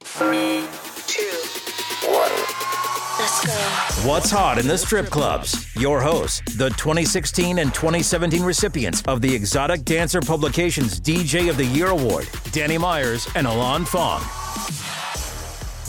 Three, two, one. Let's go. What's hot in the strip clubs? Your hosts, the 2016 and 2017 recipients of the Exotic Dancer Publications DJ of the Year Award, Danny Myers and Alon Fong.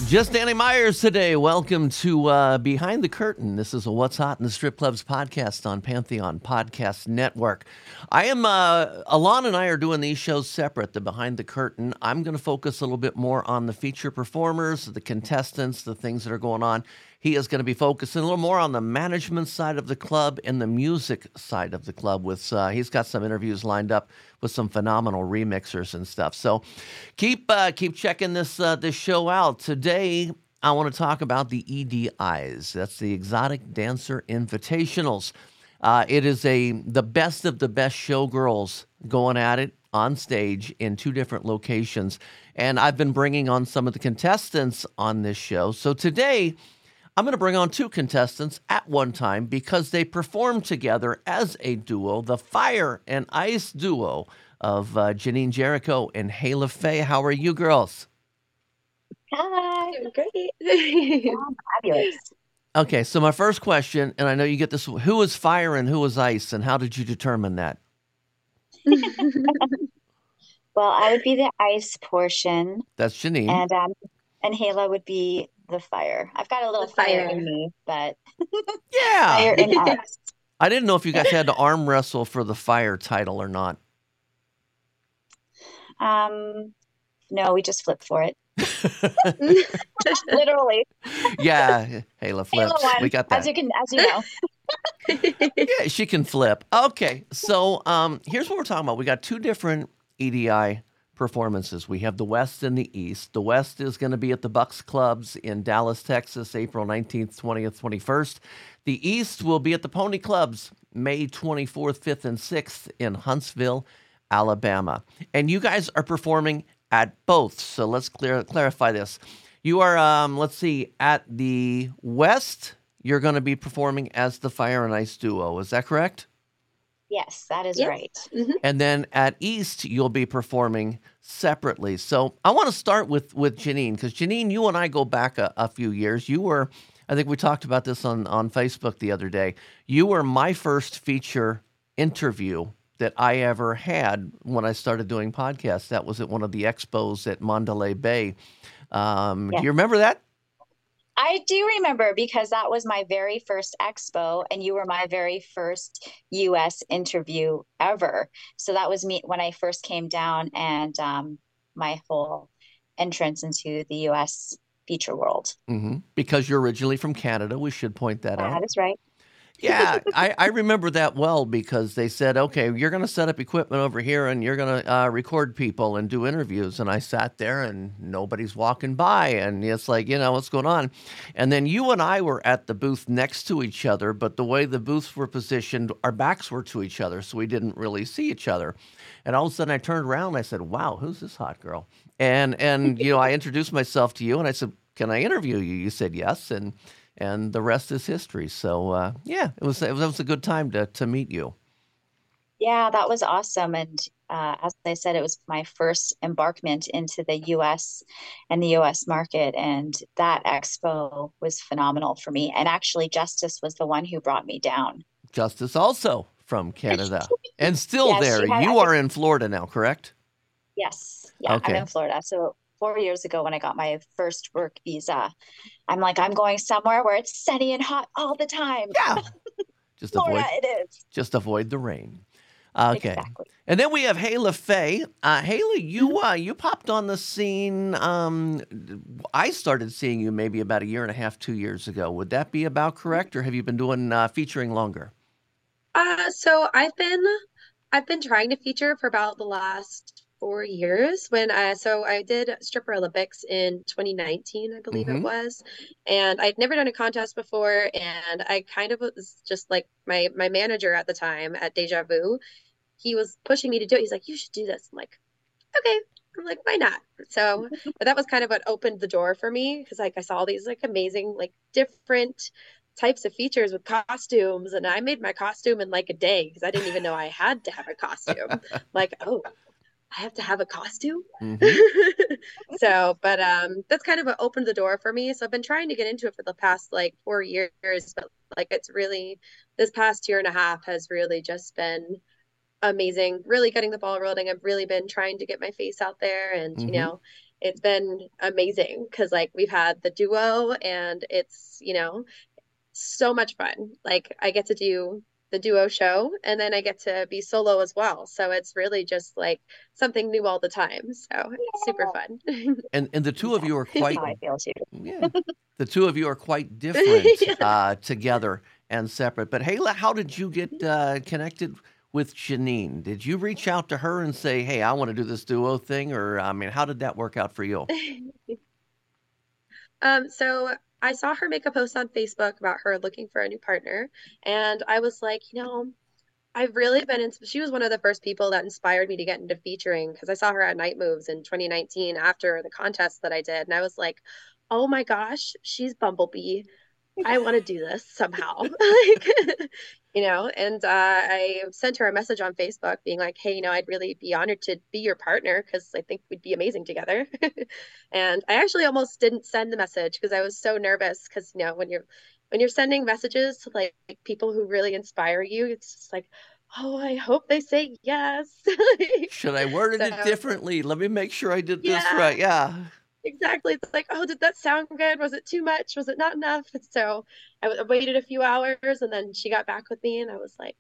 Just Danny Myers today. Welcome to uh, Behind the Curtain. This is a What's Hot in the Strip Clubs podcast on Pantheon Podcast Network. I am, uh, Alon and I are doing these shows separate, the Behind the Curtain. I'm going to focus a little bit more on the feature performers, the contestants, the things that are going on. He is going to be focusing a little more on the management side of the club and the music side of the club. With uh, he's got some interviews lined up with some phenomenal remixers and stuff. So keep uh, keep checking this uh, this show out. Today I want to talk about the EDIs. That's the Exotic Dancer Invitationals. Uh, it is a the best of the best showgirls going at it on stage in two different locations. And I've been bringing on some of the contestants on this show. So today I'm going to bring on two contestants at one time because they performed together as a duo, the Fire and Ice duo of uh, Janine Jericho and Hayla Faye. How are you girls? Hi, I'm great. Fabulous. Okay, so my first question, and I know you get this who was fire and who was ice, and how did you determine that? Well, I would be the ice portion, That's Janine. and um, and Hayla would be the fire. I've got a little fire fire. in me, but yeah. fire in us. I didn't know if you guys had to arm wrestle for the fire title or not. Um, no, we just flip for it. Literally, yeah, Hayla flips. Hayla won, We got that. as you can, as you know. yeah, she can flip. Okay, so um, here's what we're talking about. We got two different EDI performances. We have the West and the East. The West is going to be at the Bucks Clubs in Dallas, Texas, April 19th, 20th, 21st. The East will be at the Pony Clubs May 24th, 5th, and 6th in Huntsville, Alabama. And you guys are performing at both. So let's clear, clarify this. You are, um, let's see, at the West, you're going to be performing as the Fire and Ice duo. Is that correct? Yes, that is Yes. right. Mhm. and then at East you'll be performing separately. So I want to start with with Janine because Janine, you and I go back a, a few years. You were, I think we talked about this on on Facebook the other day. You were my first feature interview that I ever had when I started doing podcasts. That was at one of the expos at Mandalay Bay. Um, Yeah. Do you remember that? I do remember because that was my very first expo, and you were my very first US interview ever. So that was me when I first came down and um, my whole entrance into the US feature world. hmm Because you're originally from Canada. We should point that out. That is right. Yeah, I, I remember that well because they said, okay, you're going to set up equipment over here and you're going to uh, record people and do interviews. And I sat there and nobody's walking by. And it's like, you know, what's going on? And then you and I were at the booth next to each other, but the way the booths were positioned, our backs were to each other. So we didn't really see each other. And all of a sudden I turned around and I said, wow, who's this hot girl? And, and you know, I introduced myself to you and I said, can I interview you? You said yes. And and the rest is history. So uh, yeah, it was it was, it was a good time to to meet you. Yeah, that was awesome. And uh, as I said, it was my first embarkment into the US and the US market. And that expo was phenomenal for me. And actually, Justice was the one who brought me down. Justice also from Canada and still Yes, there. had- you I are in Florida now, correct? Yes. Yeah, Okay. I'm in Florida. So four years ago when I got my first work visa. I'm like, I'm going somewhere where it's sunny and hot all the time. Yeah. Just Florida, avoid it is. just avoid the rain. Okay. Exactly. And then we have Hayla Faye. Uh, Hayla, you uh, you popped on the scene. Um, I started seeing you maybe about a year and a half, two years ago. Would that be about correct, or have you been doing uh, featuring longer? Uh, so I've been I've been trying to feature for about the last four years. When I so I did stripper Olympics in 2019, I believe Mhm. it was, and I'd never done a contest before, and I kind of was just like my my manager at the time at Deja Vu. He was pushing me to do it. He's like, "You should do this." I'm like, "Okay." I'm like, "Why not?" So, but that was kind of what opened the door for me because like I saw all these like amazing like different types of features with costumes and I made my costume in like a day because I didn't even know I had to have a costume. like, oh, I have to have a costume. Mhm. so, but um that's kind of what opened the door for me. So I've been trying to get into it for the past like 4 years, but like it's really this past year and a half has really just been amazing. Really getting the ball rolling. I've really been trying to get my face out there and Mhm. you know, it's been amazing cuz like we've had the duo and it's, you know, so much fun. Like I get to do the duo show and then I get to be solo as well. So it's really just like something new all the time. So it's super fun. And and the two of you are quite I feel too. yeah. The two of you are quite different Yeah. uh, together and separate. But Hayla, how did you get uh, connected with Janine? Did you reach out to her and say, "Hey, I want to do this duo thing," or I mean, how did that work out for you? Um, so I saw her make a post on Facebook about her looking for a new partner, and I was like, you know, I've really been in, she was one of the first people that inspired me to get into featuring because I saw her at Night Moves in 2019 after the contest that I did, and I was like, oh my gosh, she's Bumblebee. I want to do this somehow. Like, you know, and uh, I sent her a message on Facebook being like, hey, you know, I'd really be honored to be your partner because I think we'd be amazing together. and I actually almost didn't send the message because I was so nervous because, you know, when you're when you're sending messages to like people who really inspire you, it's just like, oh, I hope they say yes. Should I worded it differently? Let me make sure I did this right. Yeah. Exactly. It's like, oh, did that sound good? Was it too much? Was it not enough? And so I w- waited a few hours and then she got back with me and I was like,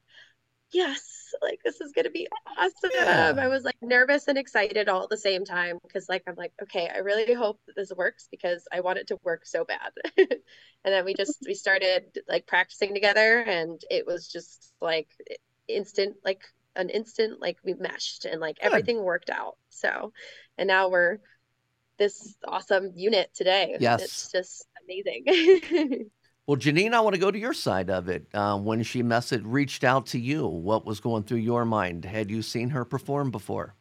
yes, like this is going to be awesome. Yeah. I was like nervous and excited all at the same time because like I'm like, okay, I really hope that this works because I want it to work so bad. and then we just we started like practicing together and it was just like instant like an instant like we meshed and like Good. everything worked out. So and now we're this awesome unit today. Yes. It's just amazing. Well, Janine, I want to go to your side of it. Uh, when she messaged, reached out to you, what was going through your mind? Had you seen her perform before?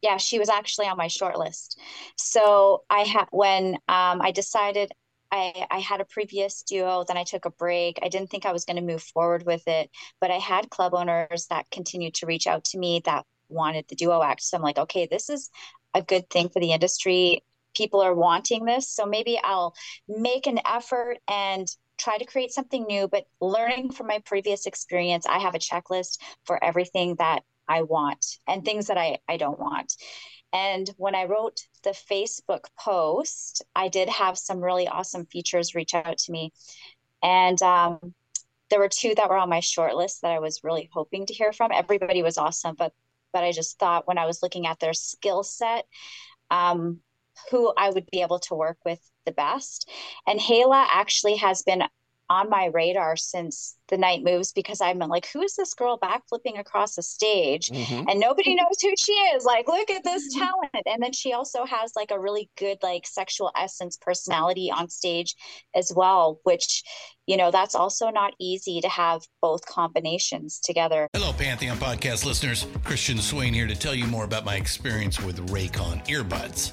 Yeah, she was actually on my short list. So I had when um, I decided I I had a previous duo, then I took a break. I didn't think I was going to move forward with it, but I had club owners that continued to reach out to me that wanted the duo act. So I'm like, okay, this is a good thing for the industry. People are wanting this, so maybe I'll make an effort and try to create something new. But learning from my previous experience, I have a checklist for everything that I want and things that I, I don't want. And when I wrote the Facebook post, I did have some really awesome features reach out to me. And um, there were two that were on my short list that I was really hoping to hear from. Everybody was awesome, but but I just thought when I was looking at their skill set, um, who I would be able to work with the best. And Hayla actually has been on my radar since the night moves because I'm like, who is this girl backflipping across the stage? Mhm. and nobody knows who she is like look at this talent and then she also has like a really good like sexual essence personality on stage as well which you know that's also not easy to have both combinations together Hello, Pantheon podcast listeners. Christian Swain here to tell you more about my experience with Raycon earbuds.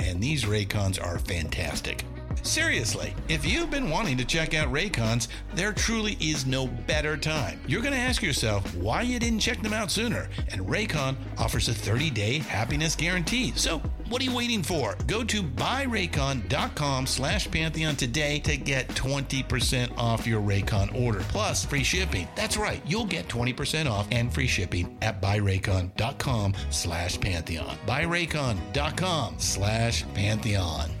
and these Raycons are fantastic. Seriously, if you've been wanting to check out Raycons, there truly is no better time. You're going to ask yourself why you didn't check them out sooner, and Raycon offers a 30-day happiness guarantee. So, what are you waiting for? Go to buyraycon.com slash Pantheon today to get 20% off your Raycon order, plus free shipping. That's right, you'll get 20% off and free shipping at buyraycon.com slash Pantheon. Buyraycon.com slash Pantheon.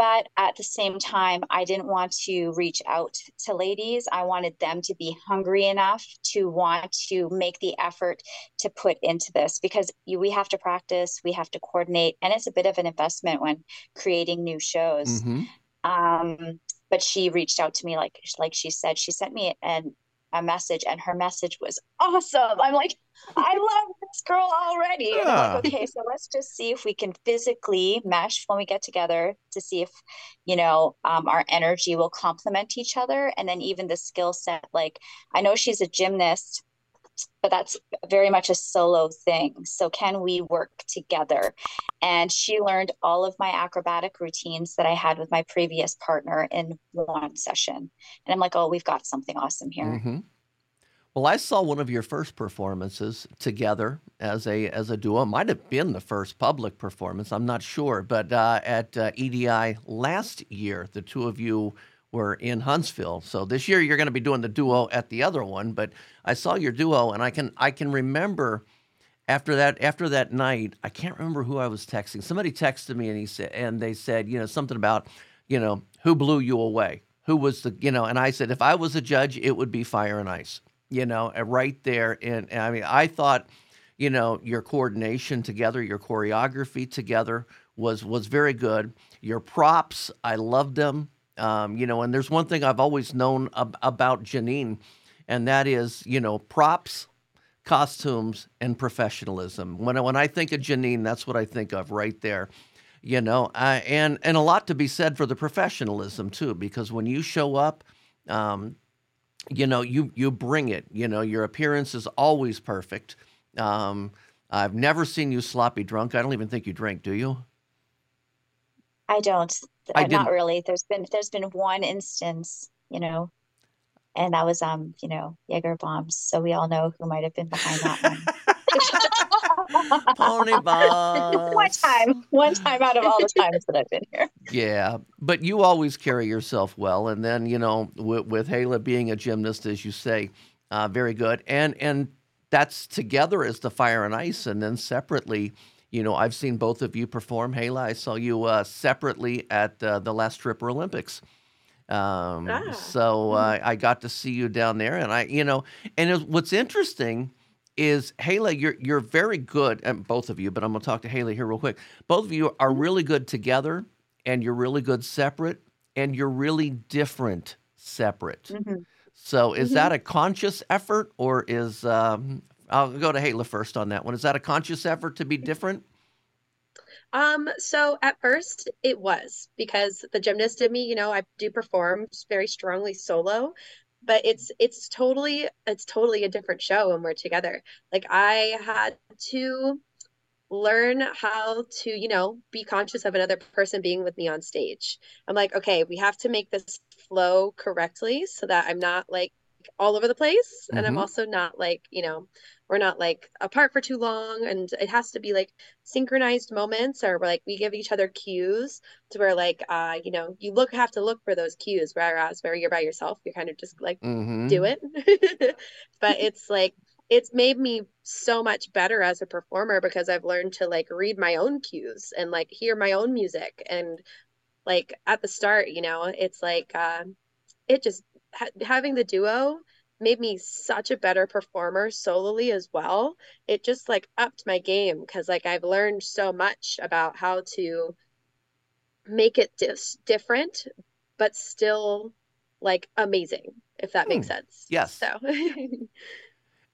but at the same time i didn't want to reach out to ladies i wanted them to be hungry enough to want to make the effort to put into this because you, we have to practice we have to coordinate and it's a bit of an investment when creating new shows mm-hmm. um, but she reached out to me like like she said she sent me an a message and her message was awesome. I'm like, I love this girl already. Yeah. Like, okay, so let's just see if we can physically mesh when we get together to see if, you know, um, our energy will complement each other. And then even the skill set, like I know she's a gymnast, but that's very much a solo thing. So, can we work together? And she learned all of my acrobatic routines that I had with my previous partner in one session. And I'm like, oh, we've got something awesome here. Mm-hmm. Well, I saw one of your first performances together as a as a duo. Might have been the first public performance. I'm not sure, but uh, at uh, EDI last year, the two of you were in Huntsville. So this year you're going to be doing the duo at the other one. But I saw your duo, and I can I can remember after that after that night. I can't remember who I was texting. Somebody texted me, and he said, and they said, you know, something about, you know, who blew you away. Who was the, you know, and I said, if I was a judge, it would be Fire and Ice, you know, right there. And, and I mean, I thought, you know, your coordination together, your choreography together was was very good. Your props, I loved them. Um, you know, and there's one thing I've always known ab- about Janine, and that is, you know, props, costumes, and professionalism. When I, when I think of Janine, that's what I think of right there. You know, uh, and and a lot to be said for the professionalism too, because when you show up, um, you know, you you bring it. You know, your appearance is always perfect. Um, I've never seen you sloppy drunk. I don't even think you drink, do you? I don't. I uh, not really. There's been there's been one instance, you know, and that was um, you know, Jaeger bombs. So we all know who might have been behind that one. Pony bombs. one time, one time out of all the times that I've been here. Yeah, but you always carry yourself well, and then you know, with, with Hayla being a gymnast, as you say, uh, very good, and and that's together as the fire and ice, and then separately you know, I've seen both of you perform. Hayla, I saw you uh, separately at uh, the last Stripper Olympics. Um, ah. So uh, I got to see you down there, and I, you know, and it, what's interesting is Hayla, you're you're very good, and both of you, but I'm gonna talk to Haley here real quick. Both of you are really good together, and you're really good separate, and you're really different separate. Mm-hmm. So is mm-hmm. that a conscious effort, or is um, I'll go to Hayla first on that one. Is that a conscious effort to be different? Um, so at first it was because the gymnast in me, you know, I do perform very strongly solo, but it's it's totally it's totally a different show when we're together. Like I had to learn how to, you know, be conscious of another person being with me on stage. I'm like, okay, we have to make this flow correctly so that I'm not like all over the place and i'm Mhm. also not like you know we're not like apart for too long and it has to be like synchronized moments or we're like we give each other cues to where like uh you know you look have to look for those cues whereas where you're by yourself you're kind of just like Mm-hmm. do it but it's like it's made me so much better as a performer because i've learned to like read my own cues and like hear my own music and like at the start you know it's like uh it just ha- having the duo made me such a better performer solely as well it just like upped my game because like i've learned so much about how to make it dis- different but still like amazing if that makes Hmm. sense Yes. so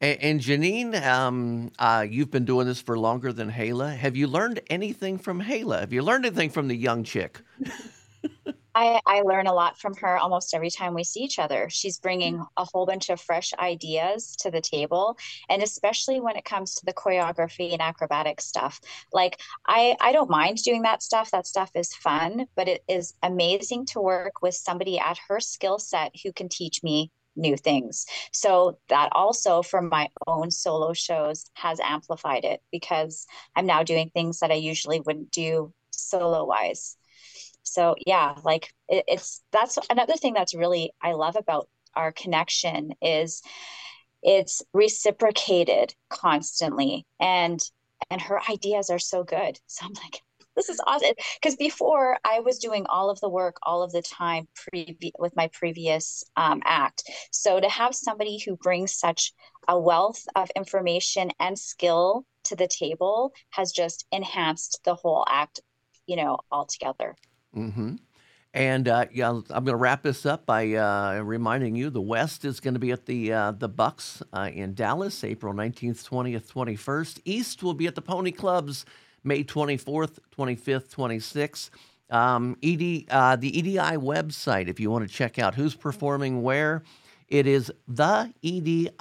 And, and Janine, um, uh, you've been doing this for longer than Hayla. Have you learned anything from Hayla? Have you learned anything from the young chick? I, I learn a lot from her almost every time we see each other. She's bringing a whole bunch of fresh ideas to the table, and especially when it comes to the choreography and acrobatic stuff. Like I, I don't mind doing that stuff. That stuff is fun, but it is amazing to work with somebody at her skill set who can teach me new things. So that also for my own solo shows has amplified it because I'm now doing things that I usually wouldn't do solo wise so yeah like it, it's that's another thing that's really i love about our connection is it's reciprocated constantly and and her ideas are so good. So i'm like this is awesome. Because before i was doing all of the work all of the time pre- with my previous um, act. So to have somebody who brings such a wealth of information and skill to the table has just enhanced the whole act you know altogether Mm-hmm. And uh, yeah, I'm going to wrap this up by uh, reminding you the West is going to be at the uh, the Bucks uh, in Dallas, April 19th, 20th, 21st. East will be at the Pony Clubs, May 24th, 25th, 26th. Um, ED, uh, the EDI website, if you want to check out who's performing where, it is theedis.com.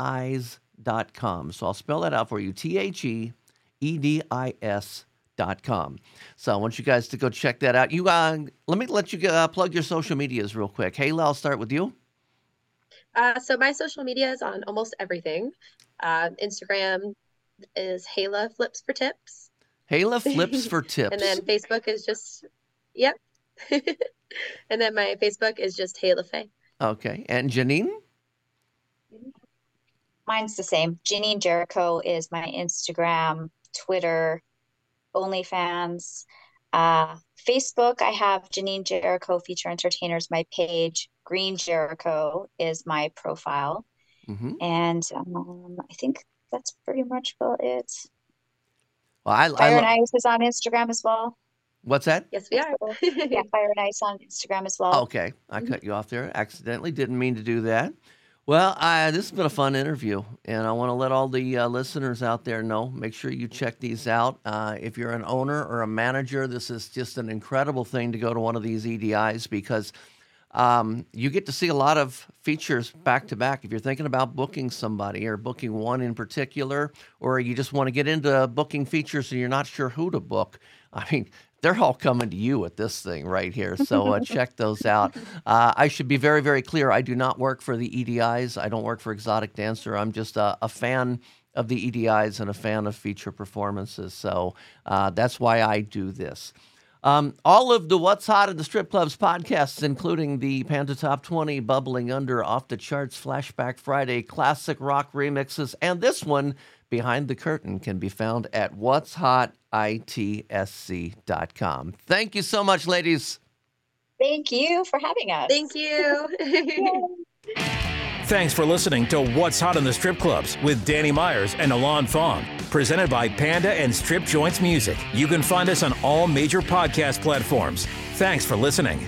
So I'll spell that out for you T H E E D I S dot com. So I want you guys to go check that out. You uh, let me let you uh, plug your social medias real quick. Hey, I'll start with you. uh so my social media is on almost everything uh instagram is Hayla flips for tips Hayla flips for tips. and then facebook is just yep and then my facebook is just Hayla Faye. okay, and Janine. Mine's the same. Janine Jericho is my Instagram, Twitter, OnlyFans, uh, Facebook. I have Janine Jericho Feature Entertainers, my page. Green Jericho is my profile. Mm-hmm. And um, I think that's pretty much about it. Well, I, I Fire and Ice is on Instagram as well. what's that? yes we are Yeah, Fire and Ice on Instagram as well. Okay, I cut you off there accidentally. Didn't mean to do that. Well, I, this has been a fun interview, and I want to let all the uh, listeners out there know. Make sure you check these out. Uh, if you're an owner or a manager, this is just an incredible thing to go to one of these EDIs because um, you get to see a lot of features back to back. If you're thinking about booking somebody or booking one in particular, or you just want to get into booking features and you're not sure who to book, I mean, they're all coming to you with this thing right here. So uh, check those out. Uh, I should be very, very clear. I do not work for the EDIs. I don't work for Exotic Dancer. I'm just a, a fan of the EDIs and a fan of feature performances. So uh, that's why I do this. Um, all of the What's Hot in the Strip Clubs podcasts, including the Panda Top 20, Bubbling Under, Off the Charts, Flashback Friday, Classic Rock Remixes, and this one, Behind the Curtain, can be found at what'shotitsc.com. Thank you so much, ladies. Thank you for having us. thank you Thanks for listening to What's Hot in the Strip Clubs with Danny Myers and Alon Fong. Presented by Panda and Strip Joints Music. You can find us on all major podcast platforms. Thanks for listening.